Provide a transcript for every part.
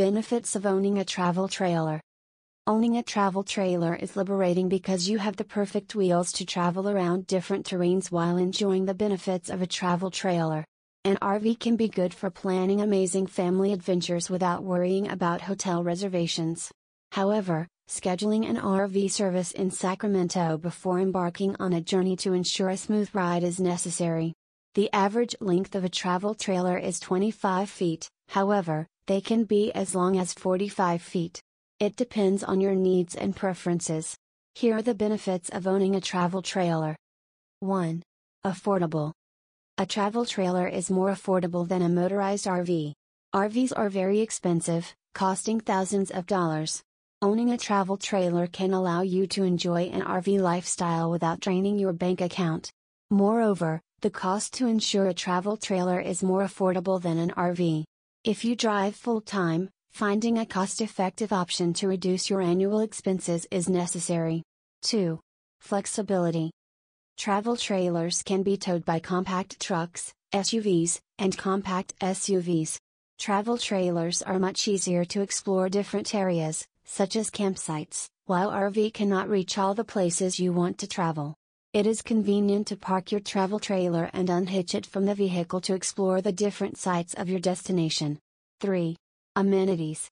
Benefits of owning a travel trailer. Owning a travel trailer is liberating because you have the perfect wheels to travel around different terrains while enjoying the benefits of a travel trailer. An RV can be good for planning amazing family adventures without worrying about hotel reservations. However, scheduling an RV service in Sacramento before embarking on a journey to ensure a smooth ride is necessary. The average length of a travel trailer is 25 feet, however, they can be as long as 45 feet. It depends on your needs and preferences. Here are the benefits of owning a travel trailer. 1. Affordable. A travel trailer is more affordable than a motorized RV. RVs are very expensive, costing thousands of dollars. Owning a travel trailer can allow you to enjoy an RV lifestyle without draining your bank account. Moreover, the cost to insure a travel trailer is more affordable than an RV. If you drive full time, finding a cost effective option to reduce your annual expenses is necessary. 2. Flexibility. Travel trailers can be towed by compact trucks, SUVs, and compact SUVs. Travel trailers are much easier to explore different areas, such as campsites, while RV cannot reach all the places you want to travel. It is convenient to park your travel trailer and unhitch it from the vehicle to explore the different sites of your destination. 3. Amenities.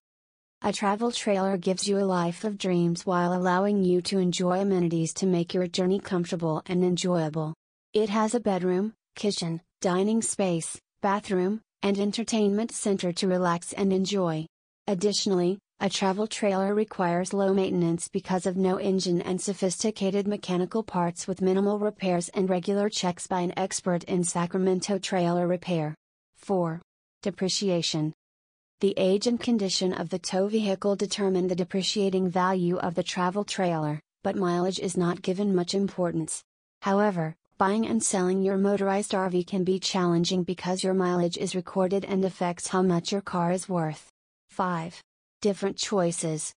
A travel trailer gives you a life of dreams while allowing you to enjoy amenities to make your journey comfortable and enjoyable. It has a bedroom, kitchen, dining space, bathroom, and entertainment center to relax and enjoy. Additionally, a travel trailer requires low maintenance because of no engine and sophisticated mechanical parts with minimal repairs and regular checks by an expert in Sacramento trailer repair. 4. Depreciation. The age and condition of the tow vehicle determine the depreciating value of the travel trailer, but mileage is not given much importance. However, buying and selling your motorized RV can be challenging because your mileage is recorded and affects how much your car is worth. 5. Different choices.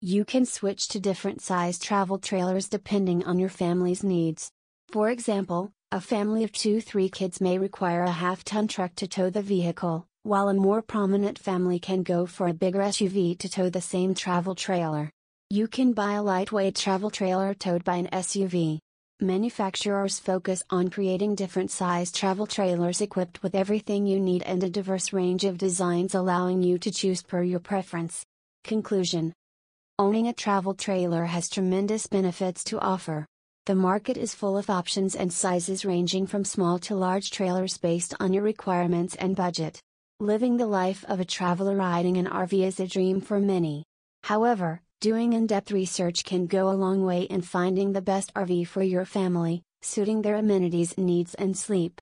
You can switch to different size travel trailers depending on your family's needs. For example, a family of 2 3 kids may require a half ton truck to tow the vehicle, while a more prominent family can go for a bigger SUV to tow the same travel trailer. You can buy a lightweight travel trailer towed by an SUV. Manufacturers focus on creating different size travel trailers equipped with everything you need and a diverse range of designs allowing you to choose per your preference. Conclusion Owning a travel trailer has tremendous benefits to offer. The market is full of options and sizes ranging from small to large trailers based on your requirements and budget. Living the life of a traveler riding an RV is a dream for many. However, doing in depth research can go a long way in finding the best RV for your family, suiting their amenities, needs, and sleep.